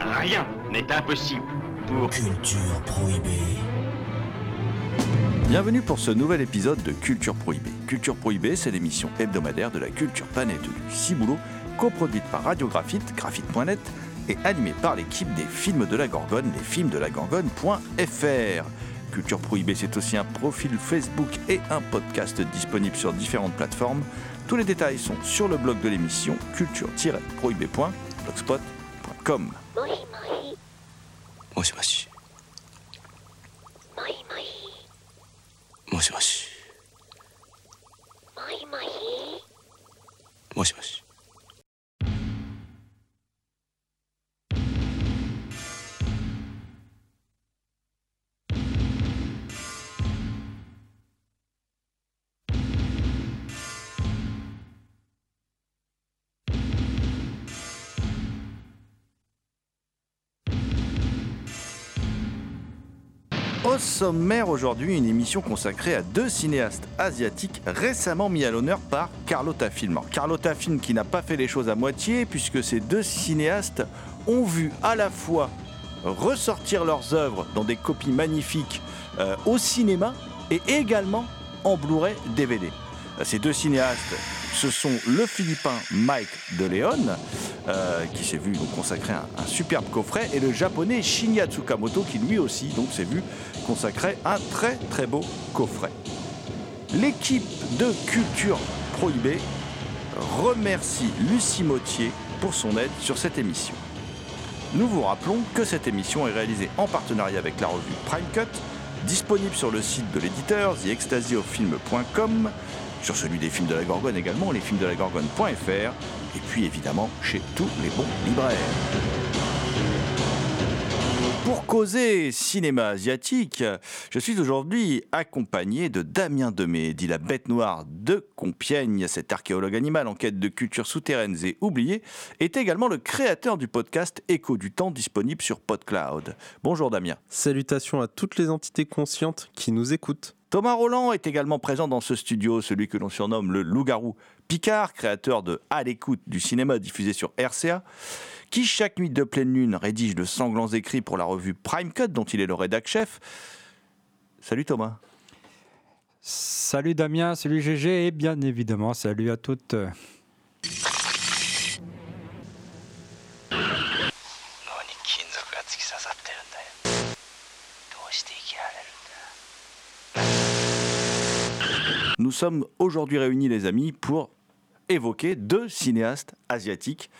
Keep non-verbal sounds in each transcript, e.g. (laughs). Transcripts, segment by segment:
Rien n'est impossible pour... Culture prohibée. Bienvenue pour ce nouvel épisode de Culture Prohibée. Culture Prohibée, c'est l'émission hebdomadaire de la culture planète du Ciboulot, coproduite par Radiographite, graphite.net et animée par l'équipe des films de la Gorgone, les films de la Gorgone.fr. Culture Prohibée, c'est aussi un profil Facebook et un podcast disponible sur différentes plateformes. Tous les détails sont sur le blog de l'émission culture-prohibée.blogspot.com. もしもしもし。もし。もし。もしもし Au sommaire aujourd'hui, une émission consacrée à deux cinéastes asiatiques récemment mis à l'honneur par Carlotta Film. Carlotta Film qui n'a pas fait les choses à moitié puisque ces deux cinéastes ont vu à la fois ressortir leurs œuvres dans des copies magnifiques euh, au cinéma et également en Blu-ray DVD. Ces deux cinéastes, ce sont le Philippin Mike De Leon, euh, qui s'est vu donc consacrer un, superbe coffret, et le japonais Shinya Tsukamoto, qui lui aussi donc s'est vu consacrer un très très beau coffret. L'équipe de Culture Prohibée remercie Lucie Mottier pour son aide sur cette émission. Nous vous rappelons que cette émission est réalisée en partenariat avec la revue Prime Cut, disponible sur le site de l'éditeur theextasiofilm.com, sur celui des films de la Gorgone également, lesfilmsdelagorgone.fr, et puis évidemment chez tous les bons libraires. Pour causer cinéma asiatique, je suis aujourd'hui accompagné de Damien Demey, dit la bête noire de Compiègne. Cet archéologue animal en quête de cultures souterraines et oubliées est également le créateur du podcast Écho du temps disponible sur PodCloud. Bonjour Damien. Salutations à toutes les entités conscientes qui nous écoutent. Thomas Roland est également présent dans ce studio, celui que l'on surnomme le loup-garou Picard, créateur de À l'écoute du cinéma diffusé sur RCA, qui chaque nuit de pleine lune rédige de sanglants écrits pour la revue Prime Cut, dont il est le rédac chef. Salut Thomas. Salut Damien, salut GG et bien évidemment salut à toutes. Sommes aujourd'hui réunis, les amis, pour évoquer deux cinéastes asiatiques.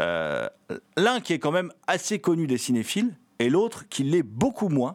Euh, L'un qui est quand même assez connu des cinéphiles et l'autre qui l'est beaucoup moins.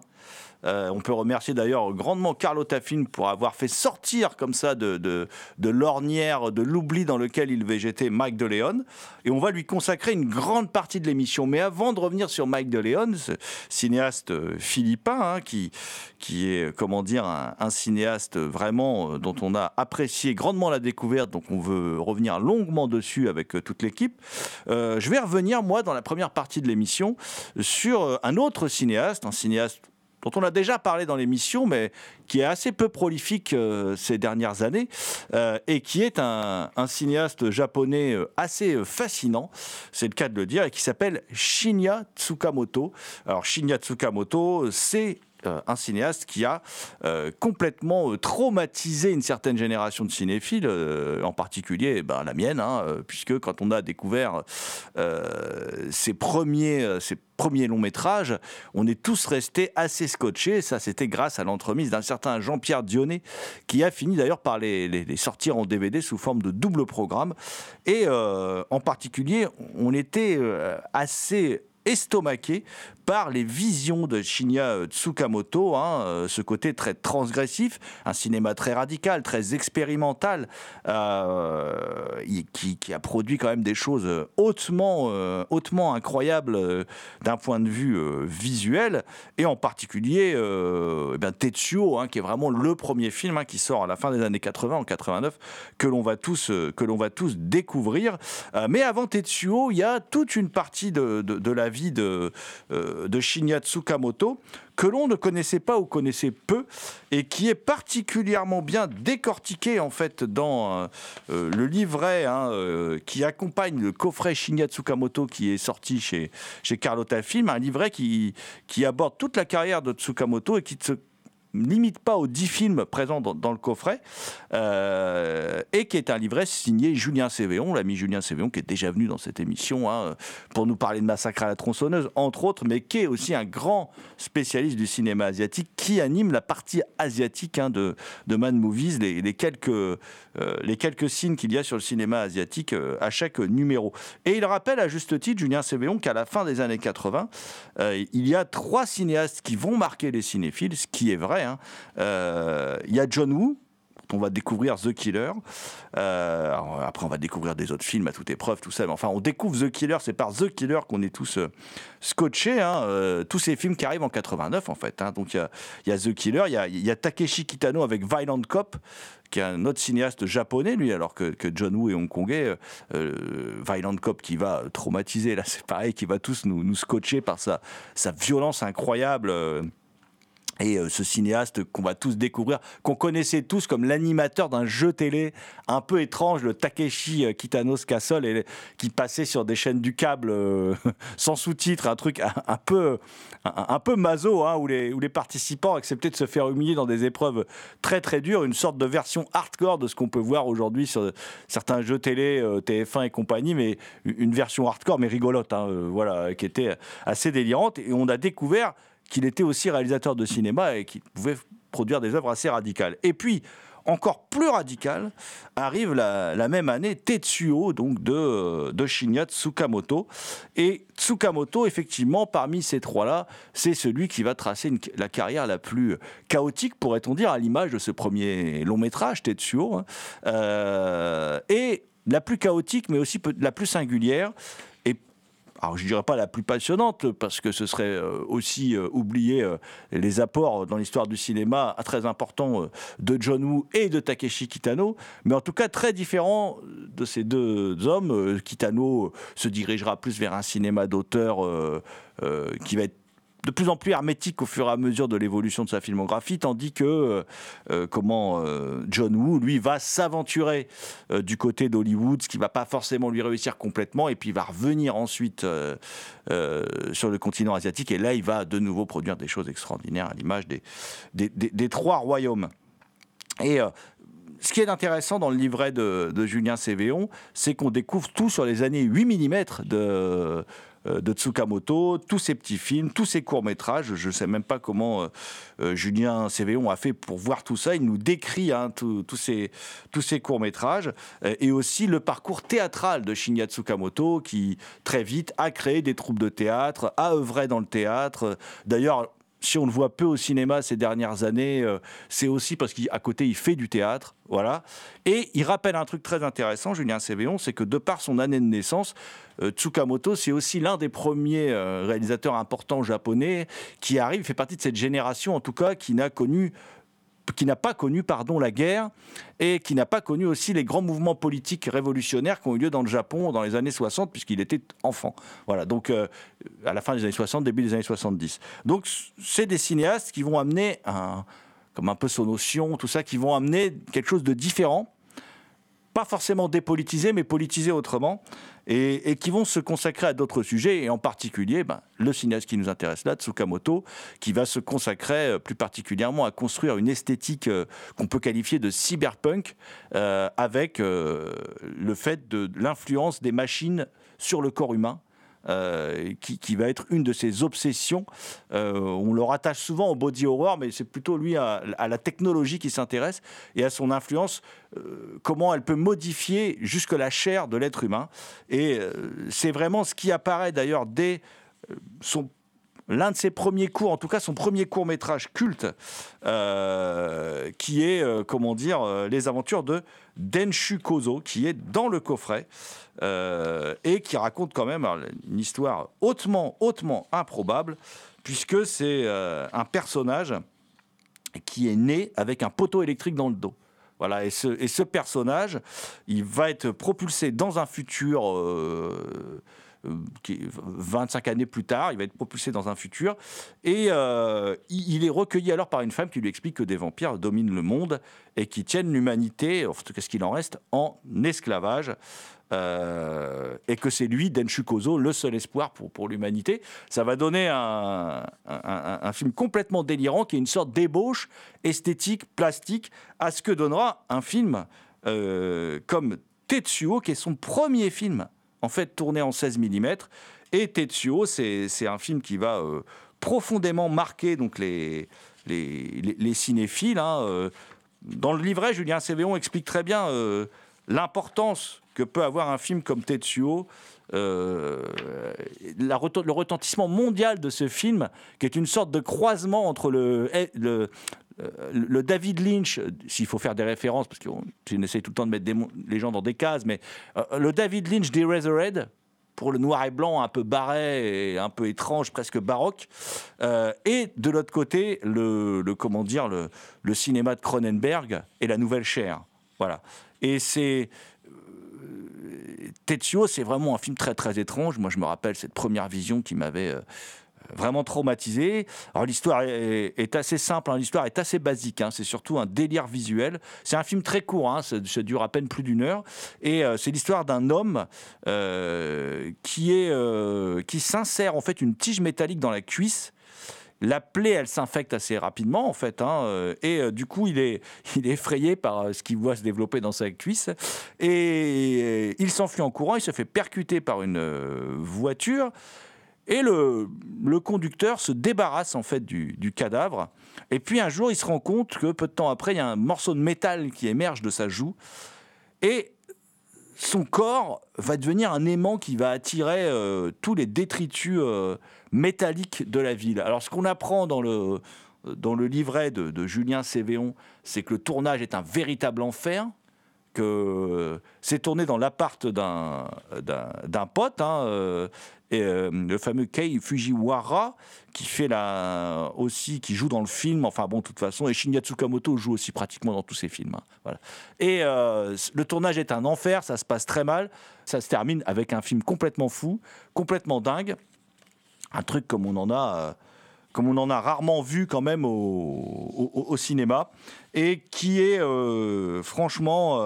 Euh, on peut remercier d'ailleurs grandement Carlotta Film pour avoir fait sortir comme ça de, l'ornière, de l'oubli dans lequel il végétait Mike De Leon. Et on va lui consacrer une grande partie de l'émission. Mais avant de revenir sur Mike De Leon, ce cinéaste euh, philippin, hein, qui, qui est, comment dire, un, un cinéaste vraiment euh, dont on a apprécié grandement la découverte, donc on veut revenir longuement dessus avec euh, toute l'équipe. Euh, je vais revenir, moi, dans la première partie de l'émission, sur euh, un autre cinéaste, un cinéaste dont on a déjà parlé dans l'émission, mais qui est assez peu prolifique euh, ces dernières années, euh, et qui est un, un cinéaste japonais euh, assez fascinant, c'est le cas de le dire, et qui s'appelle Shinya Tsukamoto. Alors Shinya Tsukamoto, c'est euh, un cinéaste qui a euh, complètement euh, traumatisé une certaine génération de cinéphiles, en particulier eh ben, la mienne, hein, puisque quand on a découvert ses, premiers, ses premiers longs métrages, on est tous restés assez scotchés. Ça, c'était grâce à l'entremise d'un certain Jean-Pierre Dionnet, qui a fini d'ailleurs par les, sortir en DVD sous forme de double programme. Et en particulier, on était assez estomaqué par les visions de Shinya Tsukamoto, hein, euh, ce côté très transgressif, un cinéma très radical, très expérimental, euh, qui, a produit quand même des choses hautement, euh, hautement incroyables d'un point de vue visuel, et en particulier bien, Tetsuo, hein, qui est vraiment le premier film hein, qui sort à la fin des années 80, en 89, que l'on va tous, que l'on va tous découvrir. Mais avant Tetsuo, il y a toute une partie de, de- de la de, euh, de Shinya Tsukamoto que l'on ne connaissait pas ou connaissait peu et qui est particulièrement bien décortiqué en fait dans euh, euh, le livret hein, qui accompagne le coffret Shinya Tsukamoto qui est sorti chez, chez Carlotta Film, un livret qui, qui aborde toute la carrière de Tsukamoto et qui se limite pas aux 10 films présents dans, le coffret, euh, et qui est un livret signé Julien Cévéon, l'ami Julien Cévéon, qui est déjà venu dans cette émission hein, pour nous parler de Massacre à la tronçonneuse, entre autres, mais qui est aussi un grand spécialiste du cinéma asiatique, qui anime la partie asiatique hein, de, de Man Movies, les, quelques, les quelques signes qu'il y a sur le cinéma asiatique euh, à chaque numéro. Et il rappelle à juste titre, Julien Cévéon, qu'à la fin des années 80, euh, il y a trois cinéastes qui vont marquer les cinéphiles, ce qui est vrai. hein. Euh, il y a John Woo, on va découvrir The Killer. Euh, après, on va découvrir des autres films à toute épreuve, tout ça. Mais enfin, on découvre The Killer. C'est par The Killer qu'on est tous euh, scotchés. hein, euh, tous ces films qui arrivent en 89, en fait. hein. Donc, il y a, The Killer. Il y a, a Takeshi Kitano avec Violent Cop qui est un autre cinéaste japonais, lui, alors que, John Woo est hongkongais. Euh, Violent Cop qui va traumatiser, là, c'est pareil, qui va tous nous, scotcher par sa violence incroyable. Et euh, ce cinéaste qu'on va tous découvrir, qu'on connaissait tous comme l'animateur d'un jeu télé un peu étrange, le Takeshi euh, Kitano's Castle, qui passait sur des chaînes du câble euh, (laughs) sans sous-titres, un truc un, peu, un, peu maso, hein, où, les, où les participants acceptaient de se faire humilier dans des épreuves très très dures, une sorte de version hardcore de ce qu'on peut voir aujourd'hui sur certains jeux télé, euh, TF1 et compagnie, mais une version hardcore mais rigolote, hein, voilà, qui était assez délirante. Et on a découvert qu'il était aussi réalisateur de cinéma et qu'il pouvait produire des œuvres assez radicales. Et puis, encore plus radical, arrive la, même année Tetsuo, donc de, de Shinya Tsukamoto. Et Tsukamoto, effectivement, parmi ces trois-là, c'est celui qui va tracer la carrière la plus chaotique, pourrait-on dire, à l'image de ce premier long métrage, Tetsuo. hein. Euh, et la plus chaotique, mais aussi la plus singulière. Alors je dirais pas la plus passionnante parce que ce serait euh, aussi euh, oublier euh, les apports dans l'histoire du cinéma très importants de John Woo et de Takeshi Kitano, mais en tout cas très différent de ces deux hommes. Kitano se dirigera plus vers un cinéma d'auteur qui va être de plus en plus hermétique au fur et à mesure de l'évolution de sa filmographie, tandis que euh, euh, comment euh, John Woo, lui, va s'aventurer du côté d'Hollywood, ce qui va pas forcément lui réussir complètement, et puis il va revenir ensuite sur le continent asiatique, et là, il va de nouveau produire des choses extraordinaires à l'image des, des, trois royaumes. Et ce qui est intéressant dans le livret de, Julien Cévéon, c'est qu'on découvre tout sur les années 8 mm de, de Tsukamoto, tous ces petits films, tous ces courts-métrages. Je ne sais même pas comment euh, euh, Julien Cévéon a fait pour voir tout ça. Il nous décrit hein, tous ces, tous courts-métrages euh, et aussi le parcours théâtral de Shinya Tsukamoto qui, très vite, a créé des troupes de théâtre, a œuvré dans le théâtre. D'ailleurs, si on le voit peu au cinéma ces dernières années, euh, c'est aussi parce qu'à côté, il fait du théâtre. Voilà. Et il rappelle un truc très intéressant, Julien Cévéon, c'est que de par son année de naissance, euh, Tsukamoto, c'est aussi l'un des premiers euh, réalisateurs importants japonais qui arrive, fait partie de cette génération, en tout cas, qui n'a connu qui n'a pas connu pardon, la guerre et qui n'a pas connu aussi les grands mouvements politiques révolutionnaires qui ont eu lieu dans le Japon dans les années 60 puisqu'il était enfant. Voilà, donc euh, à la fin des années 60, début des années 70. Donc c'est des cinéastes qui vont amener comme un peu son notion, tout ça, qui vont amener quelque chose de différent pas forcément dépolitisé, mais politisé autrement, et, qui vont se consacrer à d'autres sujets, et en particulier ben, le cinéaste qui nous intéresse là, Tsukamoto, qui va se consacrer euh, plus particulièrement à construire une esthétique euh, qu'on peut qualifier de cyberpunk, euh, avec le fait de l'influence des machines sur le corps humain. Euh, qui, va être une de ses obsessions. Euh, on le rattache souvent au body horror, mais c'est plutôt lui à, la technologie qui s'intéresse et à son influence euh, comment elle peut modifier jusque la chair de l'être humain. Et c'est vraiment ce qui apparaît d'ailleurs dès son l'un de ses premiers cours, en tout cas son premier court métrage culte, euh, qui est, euh, comment dire, euh, les aventures de Denshu Kozo, qui est dans le coffret et qui raconte quand même une histoire hautement, hautement improbable, puisque c'est un personnage qui est né avec un poteau électrique dans le dos. Voilà, et ce, personnage, il va être propulsé dans un futur qui est 25 années plus tard, il va être propulsé dans un futur, et euh, il, est recueilli alors par une femme qui lui explique que des vampires dominent le monde et qui tiennent l'humanité, en tout cas ce qu'il en reste, en esclavage. Euh, et que c'est lui, Denshu Kozo, le seul espoir pour, l'humanité. Ça va donner un, film complètement délirant qui est une sorte d'ébauche esthétique, plastique, à ce que donnera un film euh, comme Tetsuo, qui est son premier film, en fait, tourné en 16 mm. Et Tetsuo, c'est un film qui va euh, profondément marquer donc, les cinéphiles. hein, euh. Dans le livret, Julien Cévéon explique très bien euh, l'importance que peut avoir un film comme Tetsuo, euh, le retentissement mondial de ce film, qui est une sorte de croisement entre le, eh, euh, David Lynch, s'il faut faire des références, parce qu'on essaie tout le temps de mettre les gens dans des cases, mais euh, le David Lynch d'Eraserhead, pour le noir et blanc un peu barré et un peu étrange, presque baroque. Et de l'autre côté, le, comment dire, le cinéma de Cronenberg et la nouvelle chair. Voilà. Et c'est. Tetsuo, c'est vraiment un film très très étrange. Moi, je me rappelle cette première vision qui m'avait euh, vraiment traumatisé. Alors l'histoire est, assez simple, hein. l'histoire est assez basique. hein. C'est surtout un délire visuel. C'est un film très court, hein. ça, dure à peine plus d'une heure. Et euh, c'est l'histoire d'un homme euh, qui est qui s'insère en fait une tige métallique dans la cuisse. La plaie, elle s'infecte assez rapidement, en fait, hein, euh, et euh, du coup, il est, (laughs) il est effrayé par euh, ce qu'il voit se développer dans sa cuisse, et il s'enfuit en courant, il se fait percuter par une voiture, et le, le conducteur se débarrasse en fait du, du cadavre, et puis un jour, il se rend compte que peu de temps après, il y a un morceau de métal qui émerge de sa joue, et son corps va devenir un aimant qui va attirer euh, tous les détritus euh, métalliques de la ville. Alors, ce qu'on apprend dans le, dans le livret de, Julien Cévéon, c'est que le tournage est un véritable enfer, que euh, c'est tourné dans l'appart d'un, pote, hein, euh, et, euh, le fameux Kei Fujiwara, qui fait la, aussi, qui joue dans le film, enfin bon, de toute façon, et Shinya Tsukamoto joue aussi pratiquement dans tous ses films. hein, voilà. Et euh, le tournage est un enfer, ça se passe très mal, ça se termine avec un film complètement fou, complètement dingue, un truc comme on en a, euh, comme on en a rarement vu quand même au, cinéma, et qui est franchement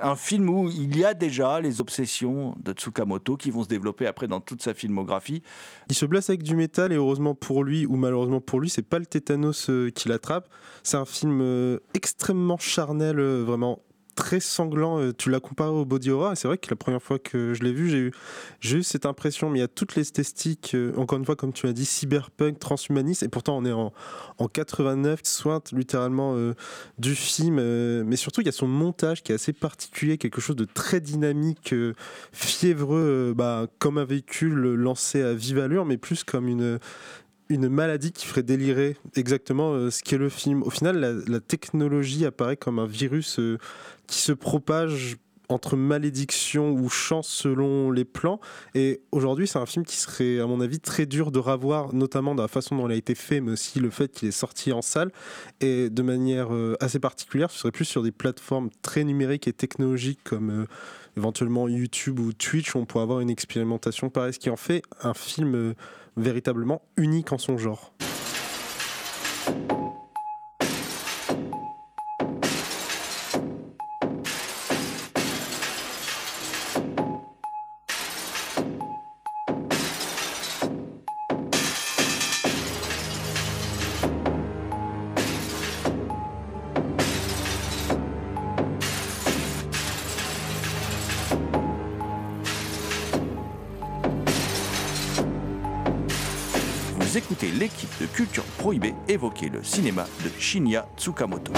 un film où il y a déjà les obsessions de Tsukamoto qui vont se développer après dans toute sa filmographie. Il se blesse avec du métal et heureusement pour lui ou malheureusement pour lui, c'est pas le tétanos euh, qui l'attrape. C'est un film euh, extrêmement charnel, euh, vraiment très sanglant. Euh, Tu l'as comparé au body horror et c'est vrai que la première fois que je l'ai vu, j'ai eu, cette impression. Mais il y a toute l'esthétique, euh, encore une fois, comme tu l'as dit, cyberpunk, transhumaniste. Et pourtant, on est en, en 89, sointe littéralement euh, du film. mais surtout, il y a son montage qui est assez particulier, quelque chose de très dynamique, fiévreux, bah, comme un véhicule lancé à vive allure, mais plus comme une, une maladie qui ferait délirer exactement euh, ce qu'est le film. Au final, la, technologie apparaît comme un virus qui se propage entre malédiction ou chance selon les plans. Et aujourd'hui, c'est un film qui serait, à mon avis, très dur de revoir, notamment dans la façon dont il a été fait, mais aussi le fait qu'il est sorti en salle. Et de manière euh, assez particulière, ce serait plus sur des plateformes très numériques et technologiques comme euh, éventuellement YouTube ou Twitch, où on pourrait avoir une expérimentation pareille, ce qui en fait un film euh, véritablement unique en son genre. L'équipe de Culture Prohibée évoquer le cinéma de Shinya Tsukamoto.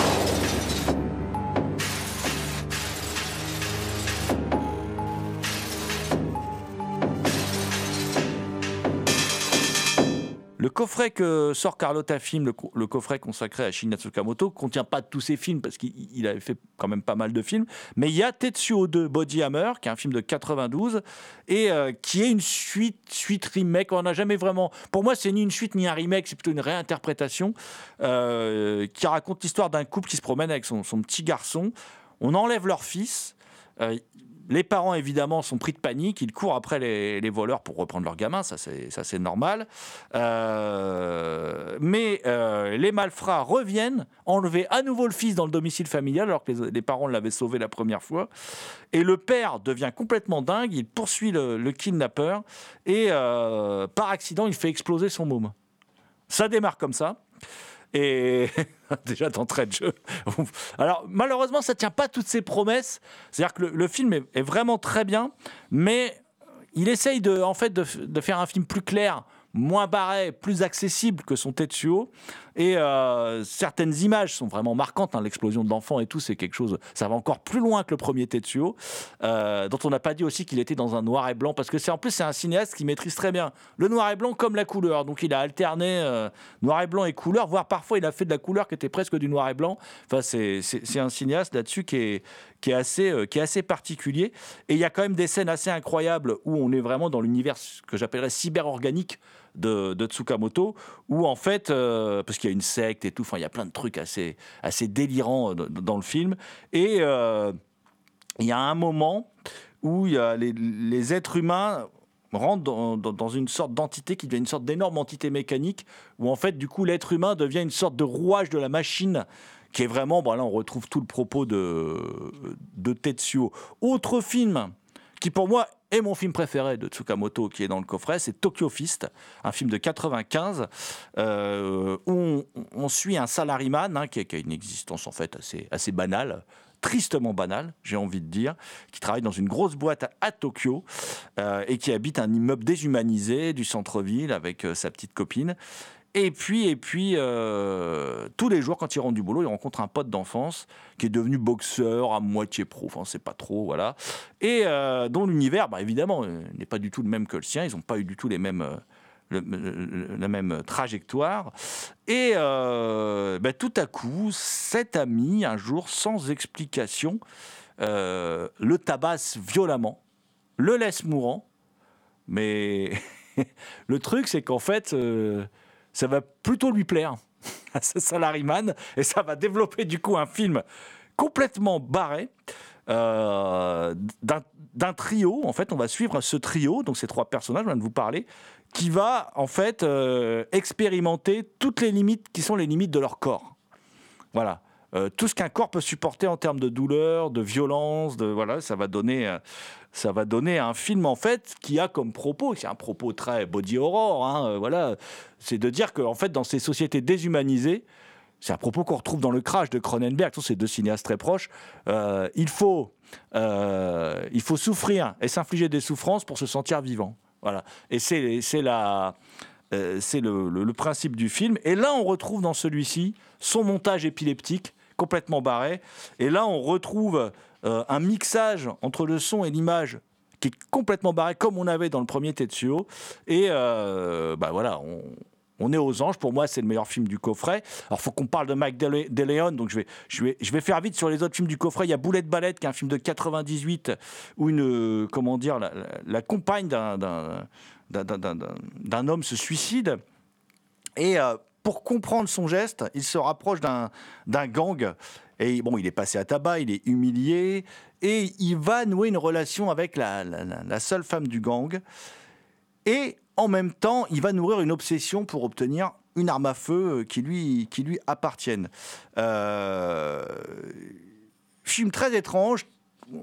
Coffret que sort Carlotta Film, le, co- le coffret consacré à Shinya Tsukamoto, contient pas tous ses films parce qu'il il avait fait quand même pas mal de films, mais il y a Tetsuo 2 Body Hammer, qui est un film de 92 et euh, qui est une suite, suite remake. On n'a jamais vraiment. Pour moi, c'est ni une suite ni un remake, c'est plutôt une réinterprétation euh, qui raconte l'histoire d'un couple qui se promène avec son, son petit garçon. On enlève leur fils. Euh, les parents, évidemment, sont pris de panique. Ils courent après les, voleurs pour reprendre leur gamin. Ça, c'est, normal. Euh, mais euh, les malfrats reviennent enlever à nouveau le fils dans le domicile familial alors que les, les parents l'avaient sauvé la première fois. Et le père devient complètement dingue. Il poursuit le, le kidnappeur et euh, par accident, il fait exploser son môme. Ça démarre comme ça. Et (laughs) déjà d'entrée de jeu. (laughs) Alors malheureusement, ça tient pas toutes ses promesses. C'est-à-dire que le, film est, vraiment très bien, mais il essaye de, en fait, de, de faire un film plus clair, moins barré, plus accessible que son Tetsuo. Et euh, certaines images sont vraiment marquantes. hein. L'explosion de l'enfant et tout, c'est quelque chose. Ça va encore plus loin que le premier Tetsuo, euh, dont on n'a pas dit aussi qu'il était dans un noir et blanc, parce que c'est en plus c'est un cinéaste qui maîtrise très bien le noir et blanc comme la couleur. Donc il a alterné euh, noir et blanc et couleur, voire parfois il a fait de la couleur qui était presque du noir et blanc. Enfin, c'est un cinéaste là-dessus qui est, qui, est assez, qui est assez particulier. Et il y a quand même des scènes assez incroyables où on est vraiment dans l'univers que j'appellerais cyber-organique de, Tsukamoto, où en fait, euh, parce qu'il y a une secte et tout, enfin il y a plein de trucs assez, assez délirants dans- le film. Et euh, il y a un moment où il y a les, êtres humains rentrent dans une sorte d'entité qui devient une sorte d'énorme entité mécanique, où en fait, du coup, l'être humain devient une sorte de rouage de la machine, qui est vraiment, bon là, on retrouve tout le propos de, de Tetsuo. Autre film qui, pour moi, est mon film préféré de Tsukamoto, qui est dans le coffret, c'est Tokyo Fist, un film de 95, euh, où on, suit un salariman hein, qui, a, une existence en fait assez, banale, tristement banale, j'ai envie de dire, qui travaille dans une grosse boîte à, à Tokyo euh, et qui habite un immeuble déshumanisé du centre-ville avec euh, sa petite copine. Et puis, et puis euh, tous les jours, quand il rentre du boulot, il rencontre un pote d'enfance qui est devenu boxeur à moitié pro, enfin, c'est pas trop, voilà. Et euh, dont l'univers, bah, évidemment, euh, n'est pas du tout le même que le sien. Ils n'ont pas eu du tout les mêmes, la même trajectoire. Et bah, tout à coup, cet ami, un jour, sans explication, le tabasse violemment, le laisse mourant. Mais (laughs) le truc, c'est qu'en fait, ça va plutôt lui plaire (laughs) à ce salariman et ça va développer du coup un film complètement barré euh, d'un trio. En fait, on va suivre ce trio, donc ces trois personnages, je viens de vous parler, qui va en fait euh, expérimenter toutes les limites qui sont les limites de leur corps. Voilà. Euh, tout ce qu'un corps peut supporter en termes de douleur, de violence, de voilà, ça va donner, euh, ça va donner un film en fait qui a comme propos, c'est un propos très body horror, hein, euh, voilà, c'est de dire que en fait dans ces sociétés déshumanisées, c'est un propos qu'on retrouve dans le Crash de Cronenberg, sont ces deux cinéastes très proches. il faut, il faut souffrir et s'infliger des souffrances pour se sentir vivant. Voilà. Et c'est c'est la c'est le principe du film. Et là, on retrouve dans celui-ci son montage épileptique complètement barré. Et là, on retrouve euh, un mixage entre le son et l'image qui est complètement barré, comme on avait dans le premier Tetsuo. Et euh, bah voilà, on, on est aux anges. Pour moi, c'est le meilleur film du coffret. Alors, faut qu'on parle de Mike Dele- DeLeon, donc je vais, je, vais, je vais faire vite sur les autres films du coffret. Il y a Boulette Ballette, qui est un film de 98, où une, euh, comment dire, la, compagne d'un- homme se suicide. Et pour comprendre son geste, il se rapproche d'un gang. Et bon, il est passé à tabac, il est humilié, et il va nouer une relation avec la seule femme du gang. Et en même temps, il va nourrir une obsession pour obtenir une arme à feu euh, qui lui, qui lui appartienne. Euh, film très étrange.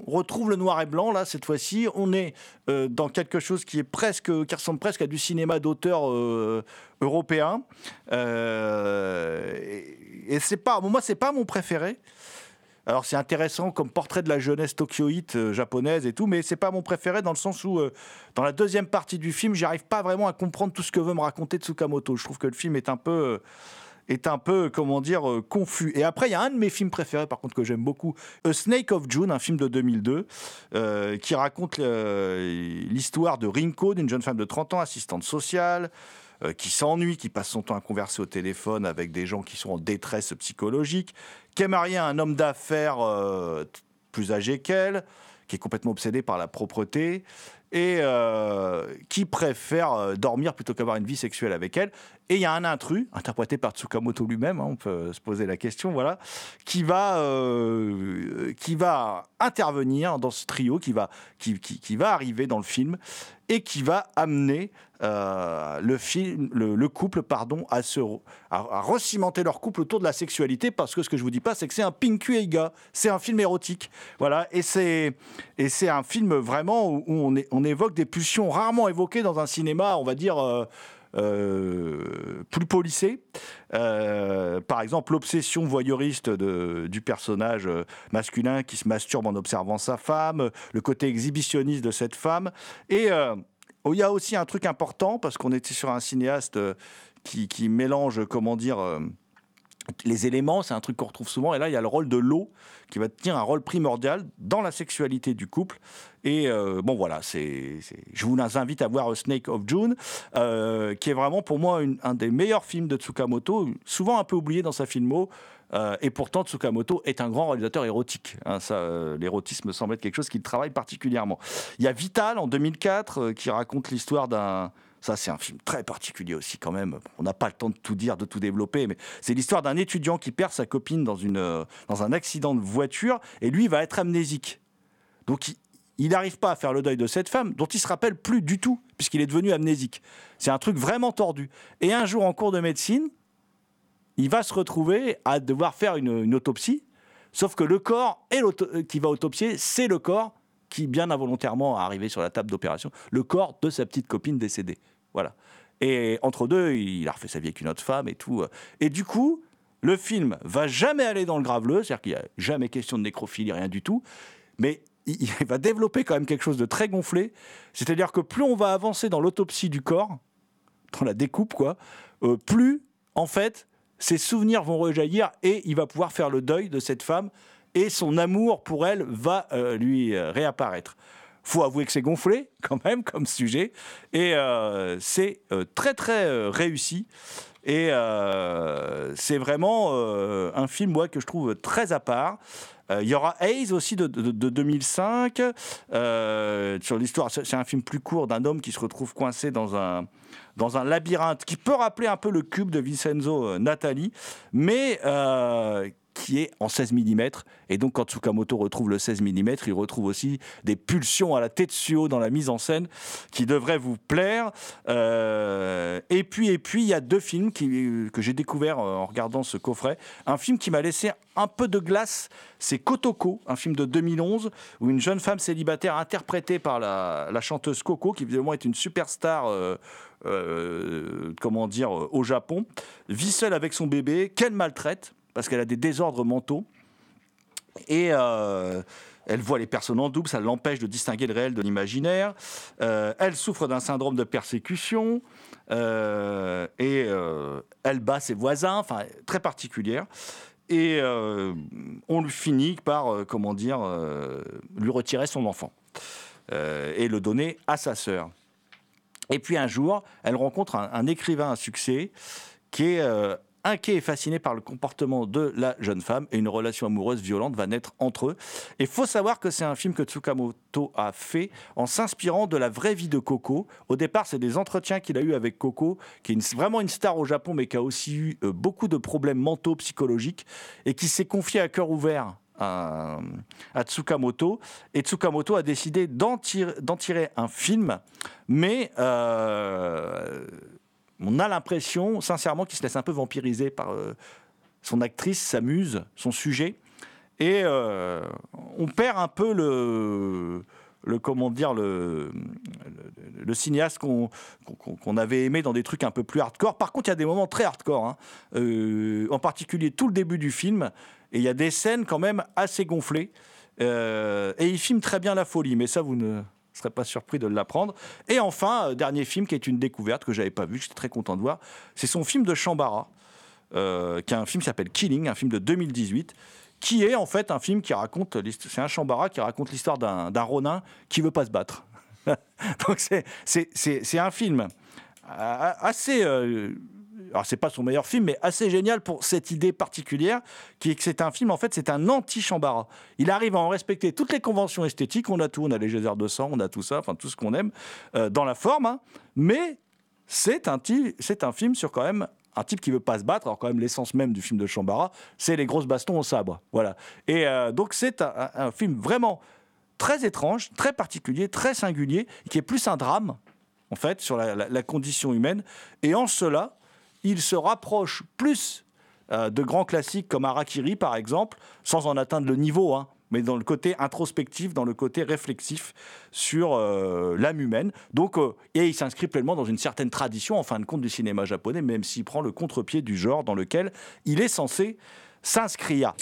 On retrouve le noir et blanc là cette fois-ci. On est euh, dans quelque chose qui est presque, qui ressemble presque à du cinéma d'auteur euh, européen. Euh, et et c'est pas, moi c'est pas mon préféré. Alors c'est intéressant comme portrait de la jeunesse tokyoïte euh, japonaise et tout, mais c'est pas mon préféré dans le sens où euh, dans la deuxième partie du film, j'arrive pas vraiment à comprendre tout ce que veut me raconter Tsukamoto. Je trouve que le film est un peu euh, est un peu, comment dire, euh, confus. Et après, il y a un de mes films préférés, par contre, que j'aime beaucoup, A Snake of June, un film de 2002, euh, qui raconte euh, l'histoire de Rinko, d'une jeune femme de 30 ans, assistante sociale, qui s'ennuie, qui passe son temps à converser au téléphone avec des gens qui sont en détresse psychologique, qui est mariée à un homme d'affaires plus âgé qu'elle, qui est complètement obsédé par la propreté et euh, qui préfère euh, dormir plutôt qu'avoir une vie sexuelle avec elle. Et il y a un intrus, interprété par Tsukamoto lui-même, hein, on peut se poser la question, voilà, qui va, euh, qui va intervenir dans ce trio, qui va, qui, qui- qui va arriver dans le film et qui va amener euh, le, film, le, le couple pardon, à, se, à, recimenter leur couple autour de la sexualité, parce que ce que je vous dis pas, c'est que c'est un Pinku Eiga, c'est un film érotique. Voilà, et c'est, un film vraiment où on, évoque des pulsions rarement évoquées dans un cinéma, on va dire. euh, plus policé. Euh, par exemple, l'obsession voyeuriste du personnage euh, masculin qui se masturbe en observant sa femme, le côté exhibitionniste de cette femme. Et euh, il y a aussi un truc important, parce qu'on était sur un cinéaste euh, qui, mélange, comment dire, euh, les éléments, c'est un truc qu'on retrouve souvent. Et là, il y a le rôle de l'eau qui va tenir un rôle primordial dans la sexualité du couple. Et euh, bon, voilà, c'est, je vous invite à voir Snake of June, euh, qui est vraiment pour moi un des meilleurs films de Tsukamoto, souvent un peu oublié dans sa filmo. euh, et pourtant, Tsukamoto est un grand réalisateur érotique. hein. l'érotisme semble être quelque chose qu'il travaille particulièrement. Il y a Vital en 2004 euh, qui raconte l'histoire d'un. Ça, c'est un film très particulier aussi, quand même. On n'a pas le temps de tout dire, de tout développer, mais c'est l'histoire d'un étudiant qui perd sa copine dans, une, euh, dans un accident de voiture et lui va être amnésique. Donc, il- n'arrive pas à faire le deuil de cette femme, dont il se rappelle plus du tout, puisqu'il est devenu amnésique. C'est un truc vraiment tordu. Et un jour, en cours de médecine, il va se retrouver à devoir faire une, autopsie, sauf que le corps et euh, qui va autopsier, c'est le corps qui, bien involontairement, est arrivé sur la table d'opération, le corps de sa petite copine décédée. Voilà. Et entre deux, il a refait sa vie avec une autre femme et tout. Et du coup, le film va jamais aller dans le graveleux, c'est-à-dire qu'il n'y a jamais question de nécrophilie, rien du tout. Mais (laughs) il va développer quand même quelque chose de très gonflé. C'est-à-dire que plus on va avancer dans l'autopsie du corps, dans la découpe, quoi, euh, plus, en fait, ses souvenirs vont rejaillir et il va pouvoir faire le deuil de cette femme et son amour pour elle va euh, lui euh, réapparaître. Faut avouer que c'est gonflé (laughs) quand même comme sujet et euh, c'est euh, très très euh, réussi et c'est vraiment un film moi que je trouve très à part. Il y aura Hayes aussi de, de- de 2005 euh, sur l'histoire. C'est un film plus court d'un homme qui se retrouve coincé dans un dans un labyrinthe qui peut rappeler un peu le cube de Vincenzo Natali, mais qui est en 16 mm. Et donc, quand Tsukamoto retrouve le 16 mm, il retrouve aussi des pulsions à la Tetsuo dans la mise en scène qui devraient vous plaire. Euh, et puis, et puis, il y a deux films que j'ai découverts euh, en regardant ce coffret. Un film qui m'a laissé un peu de glace, c'est Kotoko, un film de 2011 où une jeune femme célibataire interprétée par la, chanteuse Coco, qui évidemment est une superstar. euh, comment dire, au Japon, vit seule avec son bébé, qu'elle maltraite, parce qu'elle a des désordres mentaux. Et euh, elle voit les personnes en double, ça l'empêche de distinguer le réel de l'imaginaire. Euh, elle souffre d'un syndrome de persécution. euh, et elle bat ses voisins, enfin, très particulière. Et on lui finit par, comment dire, lui retirer son enfant et le donner à sa sœur. Et puis un jour, elle rencontre un, un écrivain à succès qui est inquiet et fasciné par le comportement de la jeune femme et une relation amoureuse violente va naître entre eux. Et faut savoir que c'est un film que Tsukamoto a fait en s'inspirant de la vraie vie de Coco. Au départ, c'est des entretiens qu'il a eu avec Coco, qui est vraiment une star au Japon, mais qui a aussi eu euh, beaucoup de problèmes mentaux, psychologiques, et qui s'est confié à cœur ouvert à, Tsukamoto. Et Tsukamoto a décidé d'en tirer, d'en tirer un film, mais euh, on a l'impression, sincèrement, qu'il se laisse un peu vampiriser par euh, son actrice, sa muse, son sujet. Et euh, on perd un peu le, le comment dire, le, cinéaste qu'on avait aimé dans des trucs un peu plus hardcore. Par contre, il y a des moments très hardcore, hein. Euh, en particulier tout le début du film. Et il y a des scènes quand même assez gonflées. Et il filme très bien la folie, mais ça, vous ne serez pas surpris de l'apprendre. Et enfin, euh, dernier film qui est une découverte que j'avais pas vu, que j'étais très content de voir, c'est son film de Chambara, euh, qui est un film qui s'appelle Killing, un film de 2018, qui est en fait un film qui raconte, c'est un Chambara qui raconte l'histoire d'un Ronin qui veut pas se battre. (laughs) Donc c'est- un film a- assez. euh, alors c'est pas son meilleur film, mais assez génial pour cette idée particulière, qui est que c'est un film, en fait, c'est un anti-Chambara. Il arrive à en respecter toutes les conventions esthétiques, on a tout, on a les geysers de sang, on a tout ça, enfin tout ce qu'on aime, euh, dans la forme, hein. mais c'est un, film sur quand même un type qui veut pas se battre, alors quand même l'essence même du film de Chambara, c'est les grosses bastons au sabre, voilà. Et euh, donc c'est un, film vraiment très étrange, très particulier, très singulier, qui est plus un drame, en fait, sur la condition humaine. Et en cela, il se rapproche plus euh, de grands classiques comme Harakiri, par exemple, sans en atteindre le niveau, hein, mais dans le côté introspectif, dans le côté réflexif sur euh, l'âme humaine. Donc, euh, et il s'inscrit pleinement dans une certaine tradition, en fin de compte, du cinéma japonais, même s'il prend le contre-pied du genre dans lequel il est censé s'inscrire.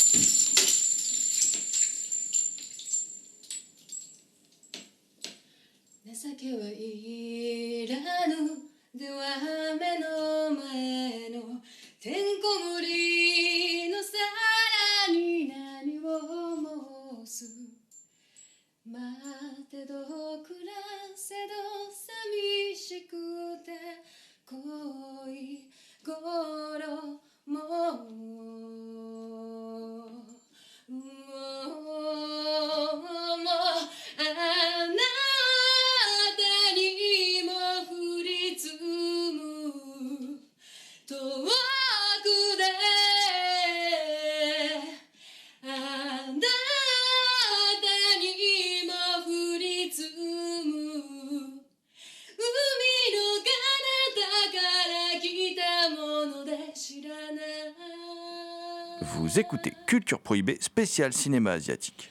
Écoutez Culture Prohibée, spécial cinéma asiatique.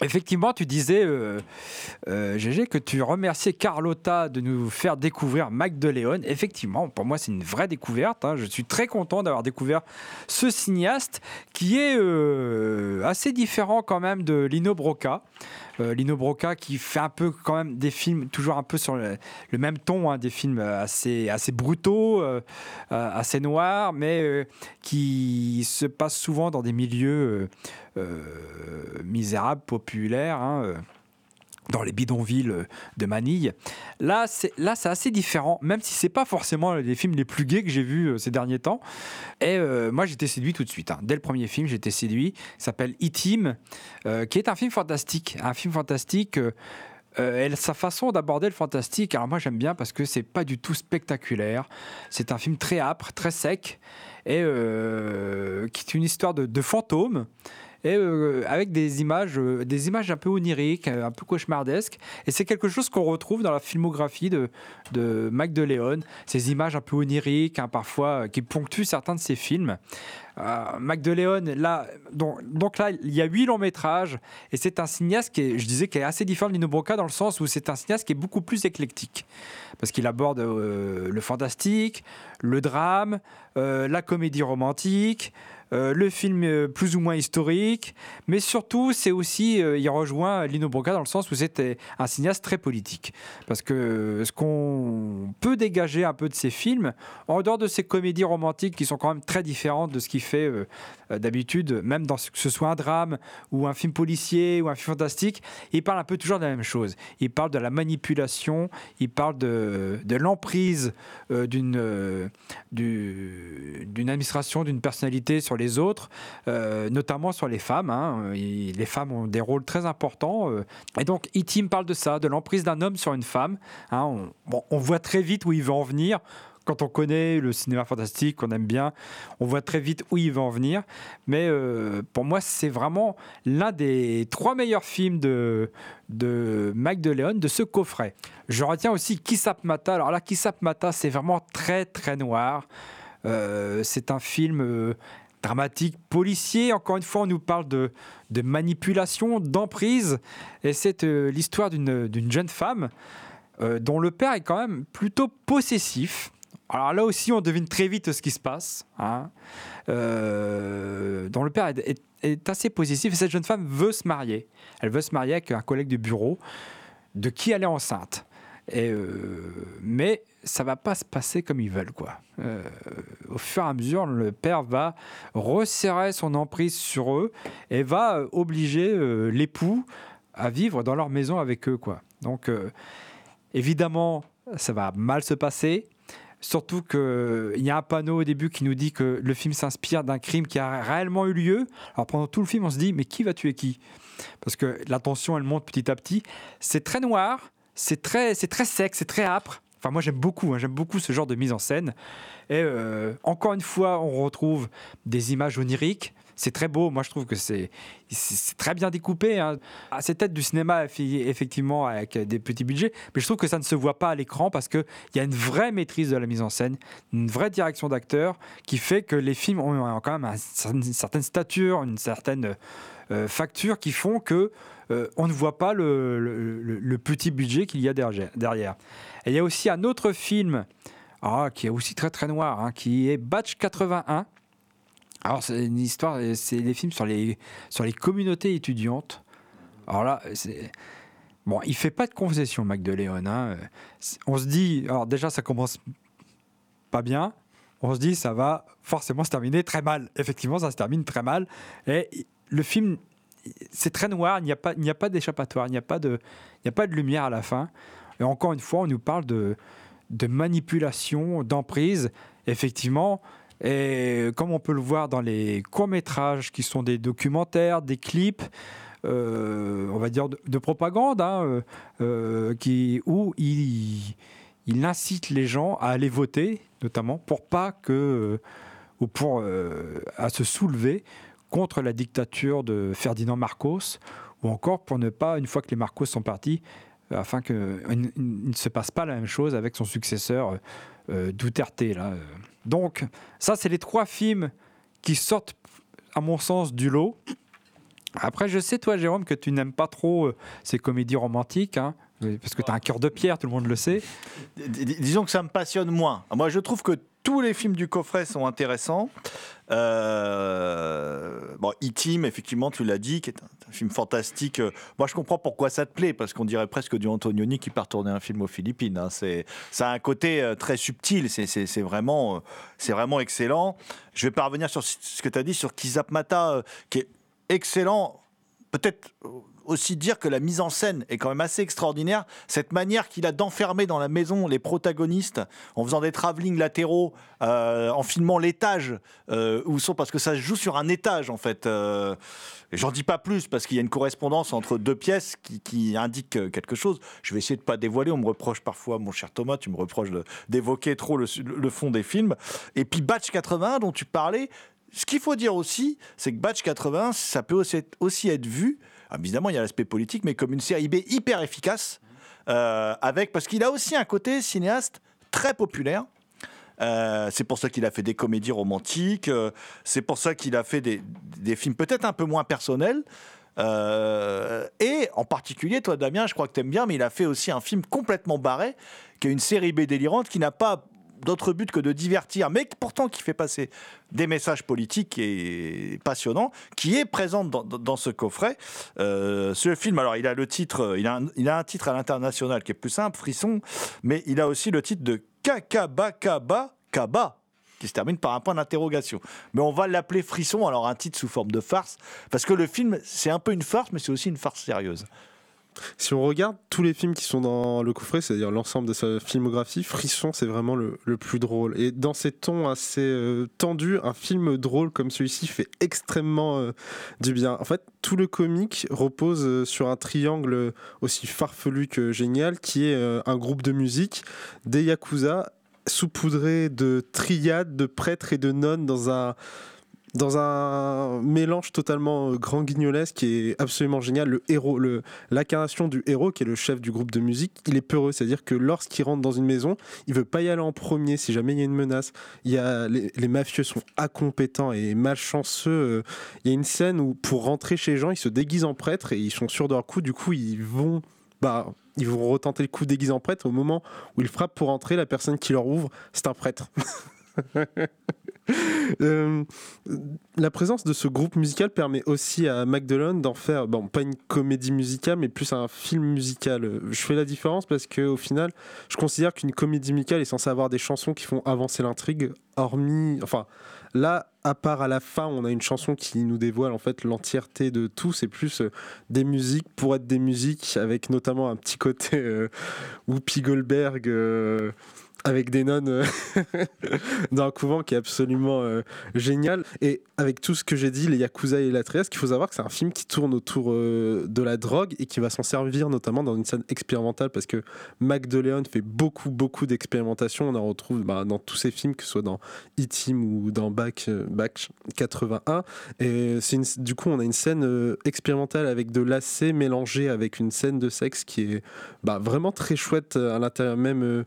Effectivement, tu disais, euh, euh que tu remerciais Carlotta de nous faire découvrir Mac De Leon. Effectivement, pour moi, c'est une vraie découverte. Hein. Je suis très content d'avoir découvert ce cinéaste qui est euh, assez différent quand même de Lino Broca. Euh, Lino Broca qui fait un peu quand même des films toujours un peu sur le, même ton, hein, des films assez, assez brutaux, euh, euh, assez noirs, mais qui se passent souvent dans des milieux misérables, populaires. hein, dans les bidonvilles euh, de Manille. Là, c'est là, c'est assez différent, même si c'est pas forcément les films les plus gays que j'ai vus euh, ces derniers temps. Et euh, moi, j'étais séduit tout de suite. hein. Dès le premier film, j'étais séduit. Il s'appelle E-Team, euh, qui est un film fantastique, un film fantastique. sa façon d'aborder le fantastique, alors moi j'aime bien parce que c'est pas du tout spectaculaire. C'est un film très âpre, très sec, et qui est une histoire de, de fantômes et euh, avec des images, euh, des images un peu oniriques, euh, un peu cauchemardesques. Et c'est quelque chose qu'on retrouve dans la filmographie de, de Mac de Léon, ces images un peu oniriques, hein, parfois, qui ponctuent certains de ses films. Euh, Mac de Léon, là, donc, donc là, il y a huit longs métrages, et c'est un cinéaste qui est, je disais, qui est assez différent de Lino Broca dans le sens où c'est un cinéaste qui est beaucoup plus éclectique, parce qu'il aborde le fantastique, le drame, la comédie romantique, le film euh, plus ou moins historique, mais surtout, c'est aussi, euh, il rejoint Lino Broca dans le sens où c'était un cinéaste très politique. Parce que ce qu'on peut dégager un peu de ses films, en dehors de ses comédies romantiques qui sont quand même très différentes de ce qu'il fait euh, euh, d'habitude, même dans ce, que ce soit un drame ou un film policier ou un film fantastique, il parle un peu toujours de la même chose. Il parle de la manipulation, il parle de, de l'emprise euh, d'une euh, du- d'une administration, d'une personnalité sur les autres, euh, notamment sur les femmes. hein. Les femmes ont des rôles très importants. euh. Et donc, E-Team parle de ça, de l'emprise d'un homme sur une femme. hein. On, voit très vite où il veut en venir. Quand on connaît le cinéma fantastique, qu'on aime bien, on voit très vite où il veut en venir. Mais euh, pour moi, c'est vraiment l'un des trois meilleurs films de, de Mac de Léon, de ce coffret. Je retiens aussi Kisap Mata. Alors là, Kisap Mata, c'est vraiment très, très noir. C'est un film dramatique, policier. Encore une fois, on nous parle de, manipulation, d'emprise. Et c'est euh, l'histoire d'une jeune femme euh, dont le père est quand même plutôt possessif. Alors là aussi, on devine très vite ce qui se passe. hein. Euh, dont le père est, assez possessif. Et cette jeune femme veut se marier. Elle veut se marier avec un collègue de bureau de qui elle est enceinte. Mais ça va pas se passer comme ils veulent. Quoi. Euh, au fur et à mesure, le père va resserrer son emprise sur eux et va euh, obliger euh, l'époux à vivre dans leur maison avec eux. Quoi. Donc, évidemment, ça va mal se passer. Surtout qu'il y a un panneau au début qui nous dit que le film s'inspire d'un crime qui a réellement eu lieu. Alors pendant tout le film, on se dit, mais qui va tuer qui? Parce que la tension, elle monte petit à petit. C'est très noir, c'est très, c'est très sec, c'est très âpre. Enfin, moi, j'aime beaucoup, hein, j'aime beaucoup ce genre de mise en scène. Et euh, encore une fois, on retrouve des images oniriques. C'est très beau. Moi, je trouve que c'est très bien découpé. Hein. C'est peut-être du cinéma, effectivement, avec des petits budgets. Mais je trouve que ça ne se voit pas à l'écran parce qu'il y a une vraie maîtrise de la mise en scène, une vraie direction d'acteur qui fait que les films ont quand même un- une certaine stature, une certaine euh, facture qui font que euh, on ne voit pas le, petit budget qu'il y a derrière. il y a aussi un autre film ah, qui est aussi très très noir, hein, qui est Batch 81. Alors c'est une histoire, c'est des films sur les, sur les communautés étudiantes. Alors là, c'est... Bon, il fait pas de concession, Mac de Léon. On se dit, alors déjà, ça commence pas bien. On se dit, ça va forcément se terminer très mal. Effectivement, ça se termine très mal. Et le film, c'est très noir. Il n'y a pas, pas d'échappatoire. Il n'y a pas de, a pas de lumière à la fin. Et encore une fois, on nous parle de, de manipulation, d'emprise. Effectivement. Et comme on peut le voir dans les courts-métrages qui sont des documentaires, des clips, euh, on va dire de, de propagande, hein, euh, euh, où il, incite les gens à aller voter, notamment pour pas que, ou pour à se soulever contre la dictature de Ferdinand Marcos, ou encore pour ne pas, une fois que les Marcos sont partis, afin qu'il ne se passe pas la même chose avec son successeur euh, Duterte. Là. Donc, ça, c'est les trois films qui sortent, à mon sens, du lot. Après, je sais, toi, Jérôme, que tu n'aimes pas trop euh, ces comédies romantiques, hein, parce que tu as un cœur de pierre, tout le monde le sait. Disons que ça me passionne moins. Moi, je trouve que tous les films du coffret sont intéressants. Euh, bon, E-Team, effectivement, tu l'as dit, qui est un, film fantastique. Moi, je comprends pourquoi ça te plaît, parce qu'on dirait presque du Antonioni qui part tourner un film aux Philippines. hein. C'est, ça a un côté euh, très subtil. C'est, vraiment, euh, c'est vraiment excellent. Je vais pas revenir sur ce ce que tu as dit sur Kizap Mata, euh, qui est excellent. Peut-être aussi dire que la mise en scène est quand même assez extraordinaire. Cette manière qu'il a d'enfermer dans la maison les protagonistes en faisant des travelling latéraux, euh, en filmant l'étage euh, où sont, parce que ça se joue sur un étage en fait. Euh, J'en dis pas plus parce qu'il y a une correspondance entre deux pièces qui, qui indique quelque chose. Je vais essayer de pas dévoiler. On me reproche parfois, mon cher Thomas, tu me reproches d'évoquer trop le, fond des films. Et puis Batch 81 dont tu parlais, ce qu'il faut dire aussi, c'est que Batch 80, ça peut aussi être, vu, évidemment il y a l'aspect politique, mais comme une série B hyper efficace, euh, avec, parce qu'il a aussi un côté cinéaste très populaire. Euh, c'est pour ça qu'il a fait des comédies romantiques, euh, c'est pour ça qu'il a fait des, des films peut-être un peu moins personnels. Et en particulier, toi Damien, je crois que tu aimes bien, mais il a fait aussi un film complètement barré, qui est une série B délirante, qui n'a pas d'autre but que de divertir, mais pourtant qui fait passer des messages politiques et passionnants, qui est présente dans, ce coffret. Euh, ce film, alors il a le titre, il a un, il a un titre à l'international qui est plus simple, Frisson, mais il a aussi le titre de Kakabakaba Kaba qui se termine par un point d'interrogation. Mais on va l'appeler Frisson, alors un titre sous forme de farce, parce que le film, c'est un peu une farce, mais c'est aussi une farce sérieuse. Si on regarde tous les films qui sont dans le coffret, c'est-à-dire l'ensemble de sa filmographie, Frisson, c'est vraiment le, plus drôle. Et dans ces tons assez euh, tendus, un film drôle comme celui-ci fait extrêmement euh, du bien. En fait, tout le comique repose euh, sur un triangle aussi farfelu que génial, qui est un groupe de musique, des yakuza, saupoudrés de triades, de prêtres et de nonnes dans un dans un mélange totalement euh, grand guignolesque qui est absolument génial. Le héros, le, l'incarnation du héros, qui est le chef du groupe de musique, il est peureux. C'est-à-dire que lorsqu'il rentre dans une maison, il veut pas y aller en premier si jamais il y a une menace. Il y a, les, mafieux sont incompétents et malchanceux. Euh, Il y a une scène où, pour rentrer chez les gens, ils se déguisent en prêtre et ils sont sûrs de leur coup. Du coup, ils vont. Bah, ils vont retenter le coup déguisé en prêtre. Au moment où ils frappent pour entrer, la personne qui leur ouvre, c'est un prêtre. (laughs) Euh, la présence de ce groupe musical permet aussi à Magdalene d'en faire, bon, pas une comédie musicale, mais plus un film musical. Euh, Je fais la différence parce que au final, je considère qu'une comédie musicale est censée avoir des chansons qui font avancer l'intrigue, hormis, enfin, là, à part à la fin, on a une chanson qui nous dévoile en fait l'entièreté de tout. C'est plus euh, des musiques pour être des musiques, avec notamment un petit côté euh, Whoopi Goldberg. Avec des nonnes euh, (laughs) dans un couvent qui est absolument euh, génial. Et avec tout ce que j'ai dit, les Yakuza et la Trieste, qu'il faut savoir que c'est un film qui tourne autour euh, de la drogue et qui va s'en servir notamment dans une scène expérimentale parce que Mac fait beaucoup, beaucoup d'expérimentations. On en retrouve bah, dans tous ses films, que ce soit dans E-Team ou dans Back, euh, Back 81. Et du coup, on a une scène expérimentale avec de lacets mélangée avec une scène de sexe qui est bah, vraiment très chouette à l'intérieur même.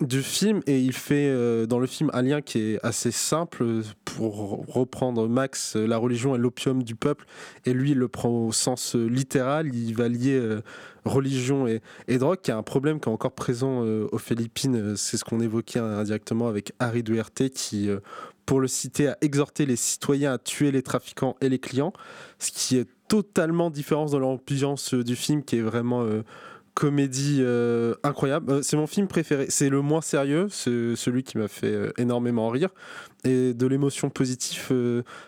Du film et il fait euh, dans le film un lien qui est assez simple. Pour reprendre Max euh, la religion est l'opium du peuple et lui il le prend au sens euh, littéral. Il va lier religion et, et drogue qui est un problème qui est encore présent aux Philippines. C'est ce qu'on évoquait indirectement avec Harry Duerte qui pour le citer a exhorté les citoyens à tuer les trafiquants et les clients ce qui est totalement différent dans l'ambiance du film qui est vraiment comédie euh, incroyable. Euh, c'est mon film préféré. C'est le moins sérieux, c'est celui qui m'a fait euh, énormément rire. Et de l'émotion positive,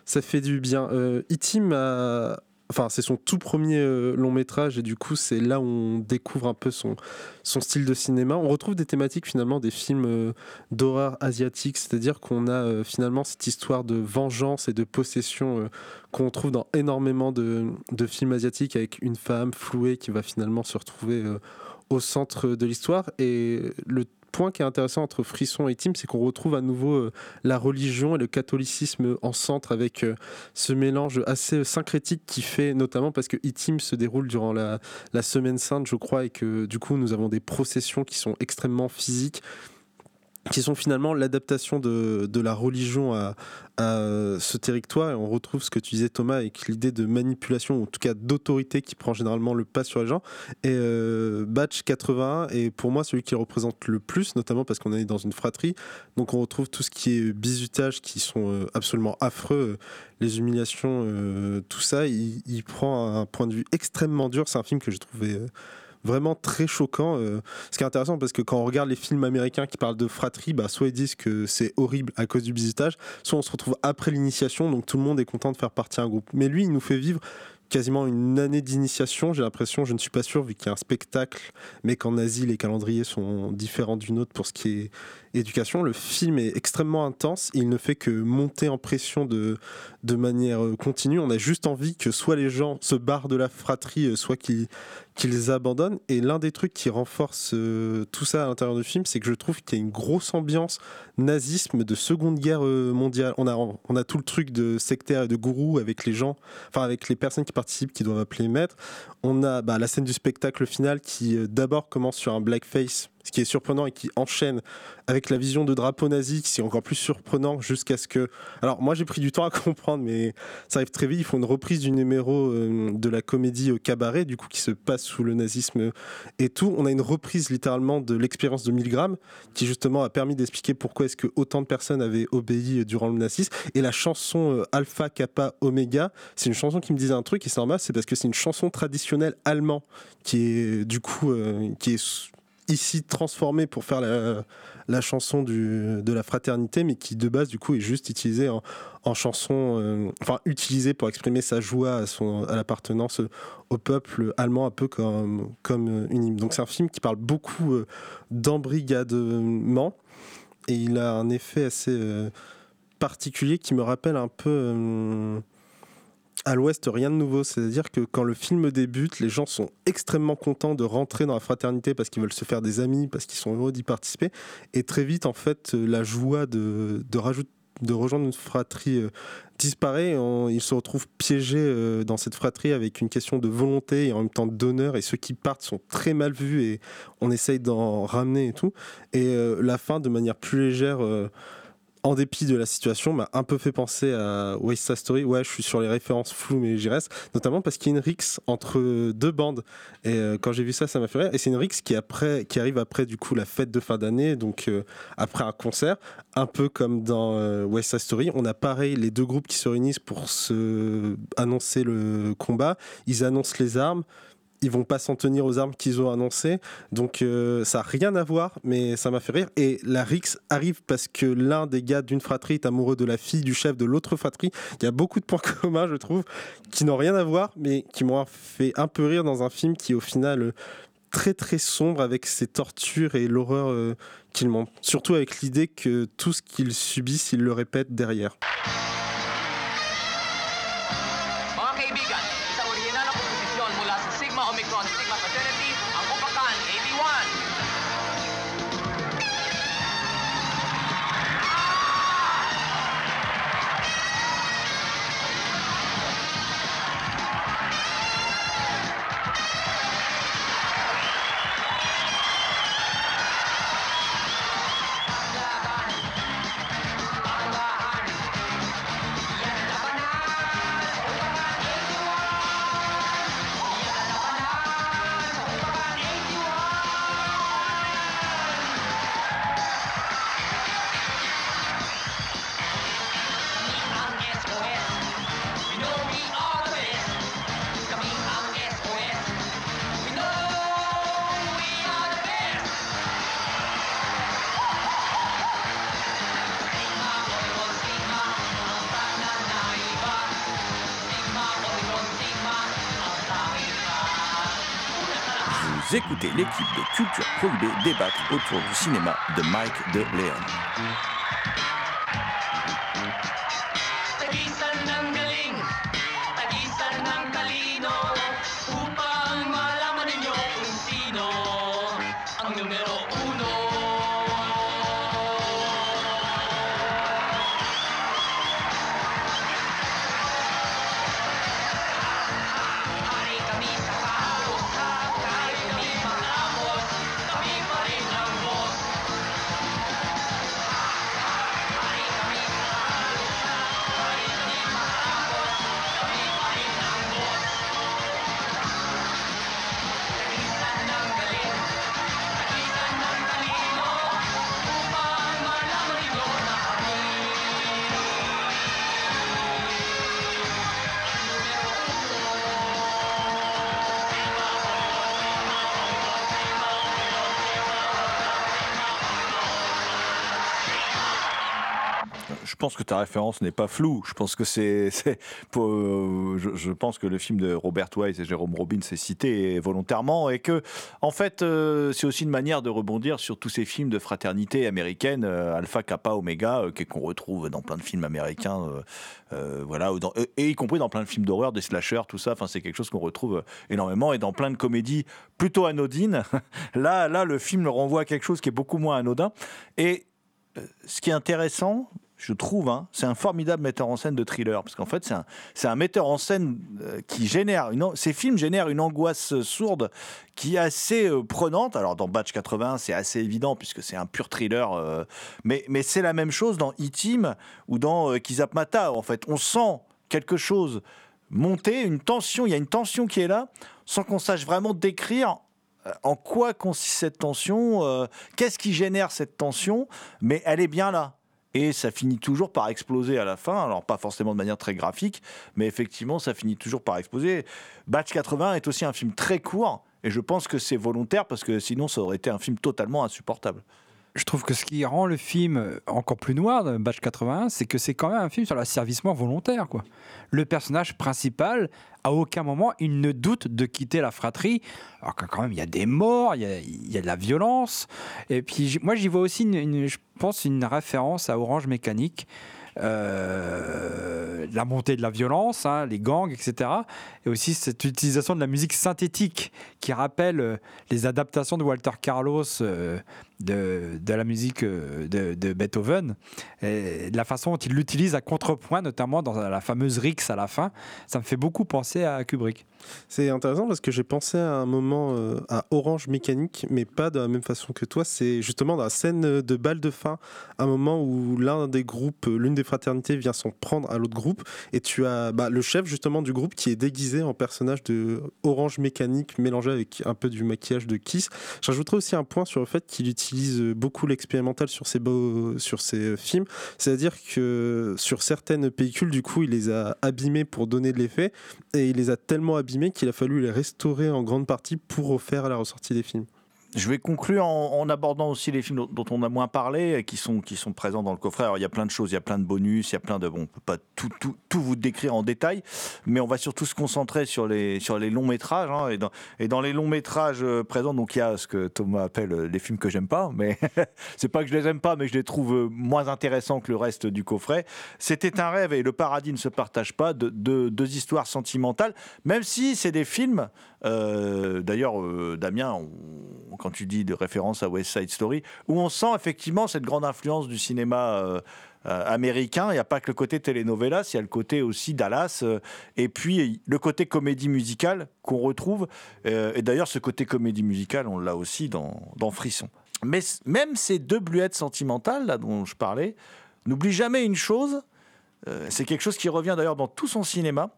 ça fait du bien. Euh, E.T. m'a- Enfin, c'est son tout premier euh, long métrage et du coup, c'est là où on découvre un peu son, style de cinéma. On retrouve des thématiques finalement des films euh, d'horreur asiatiques, c'est-à-dire qu'on a euh, finalement cette histoire de vengeance et de possession qu'on trouve dans énormément de, de films asiatiques avec une femme flouée qui va finalement se retrouver au centre de l'histoire. Et le point qui est intéressant entre Frisson et Tim, c'est qu'on retrouve à nouveau euh, la religion et le catholicisme en centre avec euh, ce mélange assez syncrétique qui fait notamment parce que Itim se déroule durant la, la semaine sainte, je crois, et que du coup nous avons des processions qui sont extrêmement physiques qui sont finalement l'adaptation de, de la religion à, à ce territoire. Et on retrouve ce que tu disais Thomas avec l'idée de manipulation ou en tout cas d'autorité qui prend généralement le pas sur les gens. Et euh, Batch 81 est pour moi celui qui représente le plus notamment parce qu'on est dans une fratrie. Donc on retrouve tout ce qui est bizutage qui sont euh, absolument affreux les humiliations euh, tout ça. Il, prend un point de vue extrêmement dur. C'est un film que j'ai trouvé euh, vraiment très choquant. euh, ce qui est intéressant parce que quand on regarde les films américains qui parlent de fratrie, bah, soit ils disent que c'est horrible à cause du bisutage, soit on se retrouve après l'initiation, donc tout le monde est content de faire partie d'un groupe. Mais lui, il nous fait vivre quasiment une année d'initiation, j'ai l'impression, je ne suis pas sûr, vu qu'il y a un spectacle, mais qu'en Asie, les calendriers sont différents d'une autre pour ce qui est éducation. Le film est extrêmement intense, il ne fait que monter en pression de, de manière euh, continue. On a juste envie que soit les gens se barrent de la fratrie, euh, soit qu'ils qu'ils abandonnent. Et l'un des trucs qui renforce euh, tout ça à l'intérieur du film, c'est que je trouve qu'il y a une grosse ambiance nazisme de Seconde Guerre mondiale. On a, on a tout le truc de sectaire et de gourou avec les gens, enfin avec les personnes qui participent, qui doivent appeler maître. On a bah, la scène du spectacle final qui d'abord commence sur un blackface, ce qui est surprenant et qui enchaîne avec la vision de drapeau nazi, qui est encore plus surprenant jusqu'à ce que. Alors moi j'ai pris du temps à (laughs) comprendre, mais ça arrive très vite. Il faut une reprise du numéro euh, de la comédie au cabaret, du coup qui se passe sous le nazisme et tout. On a une reprise littéralement de l'expérience de Milgram, qui justement a permis d'expliquer pourquoi est-ce que autant de personnes avaient obéi euh, durant le nazisme. Et la chanson euh, Alpha Kappa Omega, c'est une chanson qui me disait un truc et c'est normal, c'est parce que c'est une chanson traditionnelle allemand qui est du coup qui est ici transformée pour faire la, chanson du, de la fraternité, mais qui de base du coup est juste utilisée en, chanson, euh, enfin utilisée pour exprimer sa joie à, à l'appartenance au peuple allemand, un peu comme, comme une hymne. Donc c'est un film qui parle beaucoup euh, d'embrigadement et il a un effet assez euh, particulier qui me rappelle un peu à l'Ouest rien de nouveau. C'est-à-dire que quand le film débute, les gens sont extrêmement contents de rentrer dans la fraternité parce qu'ils veulent se faire des amis, parce qu'ils sont heureux d'y participer. Et très vite, en fait, la joie de, rejoindre une fratrie euh, disparaît, ils se retrouvent piégés euh, dans cette fratrie avec une question de volonté et en même temps d'honneur, et ceux qui partent sont très mal vus et on essaye d'en ramener et tout. Et euh, la fin, de manière plus légère, en dépit de la situation, m'a un peu fait penser à West Story. Ouais, je suis sur les références floues, mais j'y reste. Notamment parce qu'il y a une rixe entre deux bandes. Et euh, quand j'ai vu ça, ça m'a fait rire. Et c'est une rixe qui, arrive après, du coup, la fête de fin d'année, donc euh, après un concert. Un peu comme dans euh, West Story. On a pareil les deux groupes qui se réunissent pour se annoncer le combat. Ils annoncent les armes ils vont pas s'en tenir aux armes qu'ils ont annoncées. Donc euh, ça n'a rien à voir, mais ça m'a fait rire. Et la Rix arrive parce que l'un des gars d'une fratrie est amoureux de la fille du chef de l'autre fratrie. Il y a beaucoup de points (laughs) communs, je trouve, qui n'ont rien à voir, mais qui m'ont fait un peu rire dans un film qui, au final, euh, très très sombre avec ses tortures et l'horreur euh, qu'il montre. Surtout avec l'idée que tout ce qu'ils subissent, ils le répètent derrière. Écoutez l'équipe de Culture Prohibée débattre autour du cinéma de Mike de Leon. Pense que ta référence n'est pas floue. Je pense que c'est, (laughs) euh, je, je pense que le film de Robert Wise et Jérôme Robbins est cité volontairement et que, en fait, euh, c'est aussi une manière de rebondir sur tous ces films de fraternité américaine, euh, Alpha, Kappa, Omega, euh, qu'on retrouve dans plein de films américains, voilà, dans- et y compris dans plein de films d'horreur, des slashers, tout ça. Enfin, c'est quelque chose qu'on retrouve énormément et dans plein de comédies plutôt anodines. (laughs) là, là, le film le renvoie à quelque chose qui est beaucoup moins anodin et ce qui est intéressant, je trouve, hein, c'est un formidable metteur en scène de thriller. Parce qu'en fait, c'est un, un metteur en scène euh, qui génère. Ces films génèrent une angoisse euh, sourde qui est assez euh, prenante. Alors, dans Batch 80, c'est assez évident puisque c'est un pur thriller. mais mais c'est la même chose dans E-Team ou dans euh, Kizapmata. En fait, on sent quelque chose monter, une tension. Il y a une tension qui est là sans qu'on sache vraiment décrire en quoi consiste cette tension, qu'est-ce qui génère cette tension, mais elle est bien là. Et ça finit toujours par exploser à la fin, alors pas forcément de manière très graphique, mais effectivement ça finit toujours par exploser. Batch 80 est aussi un film très court, et je pense que c'est volontaire, parce que sinon ça aurait été un film totalement insupportable. Je trouve que ce qui rend le film euh, encore plus noir, Batch 81, c'est que c'est quand même un film sur l'asservissement volontaire. Le personnage principal, à aucun moment, il ne doute de quitter la fratrie. Alors que quand même, il y a des morts, il y a, de la violence. Et puis, moi, j'y vois aussi, je pense, une référence à Orange Mécanique. Euh, la montée de la violence, hein, les gangs, etc. Et aussi cette utilisation de la musique synthétique qui rappelle euh, les adaptations de Walter Carlos de, la musique euh, de, de Beethoven. Et de la façon dont il l'utilise à contrepoint, notamment dans la fameuse Rix à la fin, ça me fait beaucoup penser à Kubrick. C'est intéressant parce que j'ai pensé à un moment euh, à Orange Mécanique, mais pas de la même façon que toi. C'est justement dans la scène de balle de fin, un moment où l'un des groupes, euh, l'une des fraternités vient s'en prendre à l'autre groupe, et tu as bah, le chef justement du groupe qui est déguisé en personnage de Orange Mécanique mélangé avec un peu du maquillage de Kiss. J'ajouterais aussi un point sur le fait qu'il utilise beaucoup l'expérimental sur ses, sur films, c'est-à-dire que sur certaines pellicules, du coup, il les a abîmées pour donner de l'effet, et il les a tellement abîmées qu'il a fallu les restaurer en grande partie pour refaire la ressortie des films. Je vais conclure en, abordant aussi les films dont, on a moins parlé, et qui sont, qui sont présents dans le coffret. Alors, il y a plein de choses, il y a plein de bonus, il y a plein de... Bon, on ne peut pas tout, vous décrire en détail, mais on va surtout se concentrer sur les, longs métrages. hein, et, dans, les longs métrages euh, présents, donc il y a ce que Thomas appelle euh, les films que j'aime pas, mais (laughs) c'est pas que je les aime pas, mais je les trouve euh, moins intéressants que le reste du coffret. C'était un rêve et le paradis ne se partage pas, de, de- deux histoires sentimentales, même si c'est des films. euh, D'ailleurs, euh, Damien, on- quand tu dis de référence à West Side Story, où on sent effectivement cette grande influence du cinéma. euh, euh, américain, il n'y a pas que le côté telenovelas, il y a le côté aussi Dallas, euh, et puis le côté comédie musicale qu'on retrouve. et d'ailleurs, ce côté comédie musicale, on l'a aussi dans, dans Frisson. Mais même ces deux bluettes sentimentales là, dont je parlais, n'oublie jamais une chose, c'est quelque chose qui revient d'ailleurs dans tout son cinéma,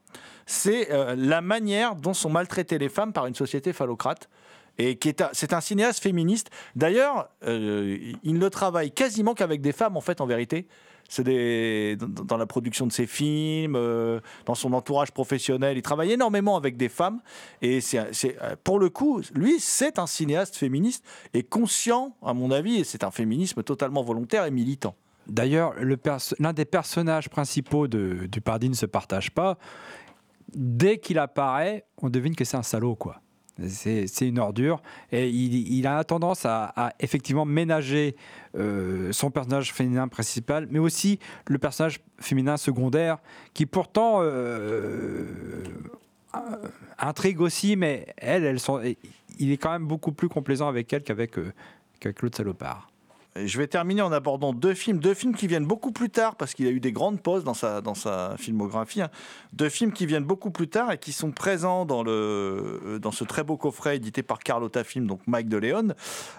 c'est la manière dont sont maltraitées les femmes par une société phallocrate. Et qui est un- c'est un cinéaste féministe. D'ailleurs, euh, il ne travaille quasiment qu'avec des femmes, en fait, en vérité. C'est dans, la production de ses films, euh, dans son entourage professionnel. Il travaille énormément avec des femmes. Et c'est, euh, pour le coup, lui, c'est un cinéaste féministe et conscient, à mon avis, et c'est un féminisme totalement volontaire et militant. D'ailleurs, l'un des personnages principaux de, du Paradis ne se partage pas. Dès qu'il apparaît, on devine que c'est un salaud, quoi. C'est une ordure. Et il, a tendance à, effectivement ménager euh, son personnage féminin principal, mais aussi le personnage féminin secondaire, qui pourtant euh, euh, intrigue aussi, mais elle, il est quand même beaucoup plus complaisant avec elle qu'avec euh, l'autre salopard. Je vais terminer en abordant deux films, deux films qui viennent beaucoup plus tard, parce qu'il a eu des grandes pauses dans sa, dans sa filmographie. hein. Deux films qui viennent beaucoup plus tard et qui sont présents dans, le, euh, dans ce très beau coffret édité par Carlotta Film, donc Mike de Leon.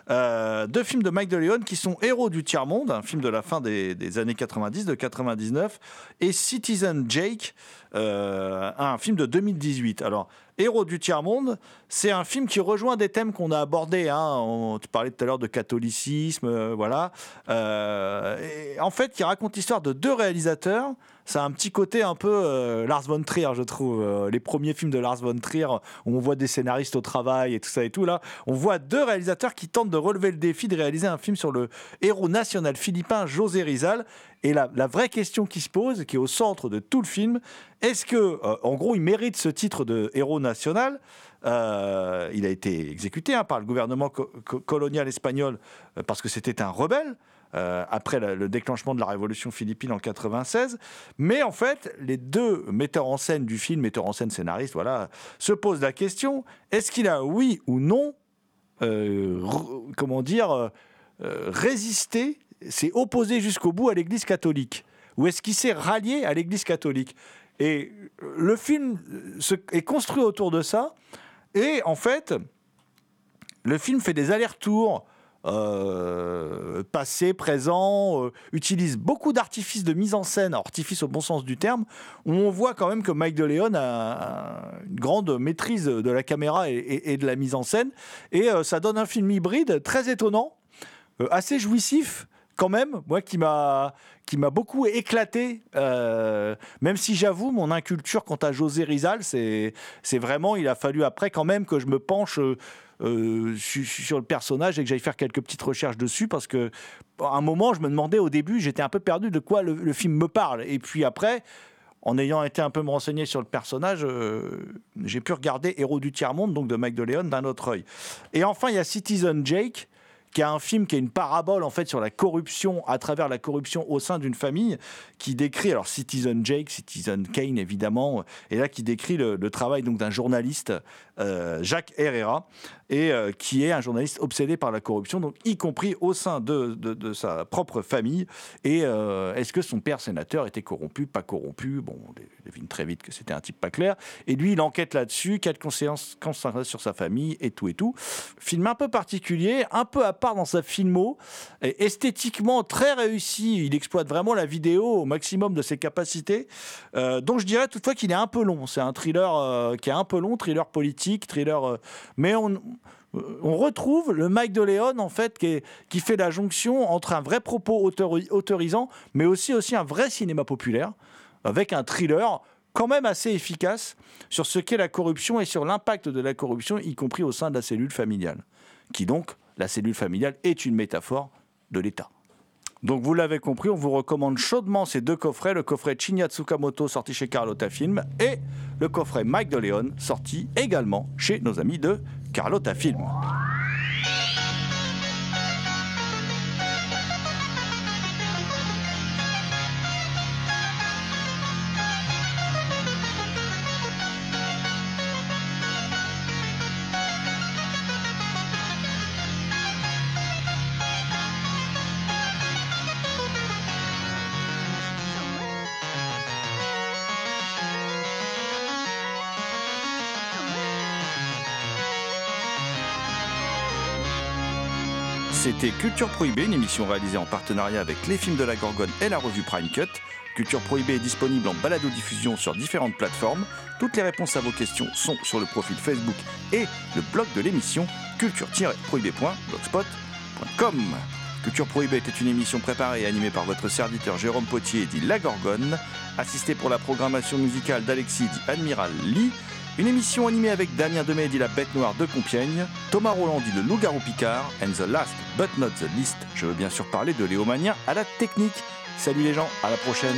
Euh, deux films de Mike de Leon qui sont Héros du tiers-monde, un film de la fin des, des années 90, de 99, et Citizen Jake, euh, un film de 2018. Alors, Héros du tiers-monde, c'est un film qui rejoint des thèmes qu'on a abordés. Hein. On- tu parlais tout à l'heure de catholicisme, euh, voilà. Euh, et en fait, qui raconte l'histoire de deux réalisateurs. Ça a un petit côté un peu euh, Lars von Trier, je trouve. Euh, les premiers films de Lars von Trier, où on voit des scénaristes au travail et tout ça et tout. Là, on voit deux réalisateurs qui tentent de relever le défi de réaliser un film sur le héros national philippin José Rizal. Et la, vraie question qui se pose, qui est au centre de tout le film, est-ce que, euh, en gros, il mérite ce titre de héros national? Il a été exécuté hein, par le gouvernement co- co- colonial espagnol parce que c'était un rebelle. Euh, après le déclenchement de la révolution philippine en 96, mais en fait, les deux metteurs en scène du film, metteurs en scène scénaristes, voilà, se posent la question est-ce qu'il a, oui ou non, euh, comment dire, euh, résisté, s'est opposé jusqu'au bout à l'Église catholique? Ou est-ce qu'il s'est rallié à l'Église catholique? Et le film se- est construit autour de ça. Et en fait, le film fait des allers-retours. Euh, passé, présent, euh, utilise beaucoup d'artifices de mise en scène, artifices au bon sens du terme, où on voit quand même que Mike DeLeon a une grande maîtrise de la caméra et, de la mise en scène, et euh, ça donne un film hybride très étonnant, assez jouissif quand même, moi qui m'a qui m'a beaucoup éclaté, euh, même si j'avoue mon inculture quant à José Rizal, c'est c'est vraiment, il a fallu après quand même que je me penche euh, euh, su- sur le personnage et que j'aille faire quelques petites recherches dessus parce que un moment je me demandais au début, j'étais un peu perdu de quoi le, film me parle, et puis après. En ayant été un peu me renseigner sur le personnage, j'ai pu regarder Héros du tiers-monde, donc de Mike de Leon, d'un autre œil. Et enfin, il y a Citizen Jake, qui est un film qui est une parabole en fait sur la corruption à travers la corruption au sein d'une famille, qui décrit alors Citizen Jake, Citizen Kane évidemment, et là qui décrit le, le travail donc d'un journaliste, euh, Jacques Herrera, et euh, qui est un journaliste obsédé par la corruption, donc y compris au sein de, de- sa propre famille. Et euh, est-ce que son père sénateur était corrompu, pas corrompu? Bon, on devine très vite que c'était un type pas clair. Et lui, il enquête là-dessus, quelles conséquences sur sa famille et tout et tout. Film un peu particulier, un peu à part dans sa filmo, et esthétiquement très réussi. Il exploite vraiment la vidéo au maximum de ses capacités. Euh, donc je dirais toutefois qu'il est un peu long. C'est un thriller euh, qui est un peu long, thriller politique, thriller. mais on retrouve le Mike de Léon en fait qui, fait la jonction entre un vrai propos autori- autorisant, mais aussi un vrai cinéma populaire avec un thriller quand même assez efficace sur ce qu'est la corruption et sur l'impact de la corruption, y compris au sein de la cellule familiale, qui donc la cellule familiale est une métaphore de l'État. Donc vous l'avez compris, on vous recommande chaudement ces deux coffrets, le coffret Chinya Tsukamoto sorti chez Carlotta Film et le coffret Mike de Leon sorti également chez nos amis de Carlotta Film. C'était Culture Prohibée, une émission réalisée en partenariat avec les films de la Gorgone et la revue Prime Cut. Culture Prohibée est disponible en balado-diffusion sur différentes plateformes. Toutes les réponses à vos questions sont sur le profil Facebook et le blog de l'émission culture-prohibée.blogspot.com. Culture Prohibée était une émission préparée et animée par votre serviteur Jérôme Potier dit La Gorgone, assisté pour la programmation musicale d'Alexis dit Admiral Lee, une émission animée avec Damien Demet dit La Bête Noire de Compiègne, Thomas Roland dit Le Loup-Garou Picard, and the last but not the least, je veux bien sûr parler de Léomania à la technique. Salut les gens, à la prochaine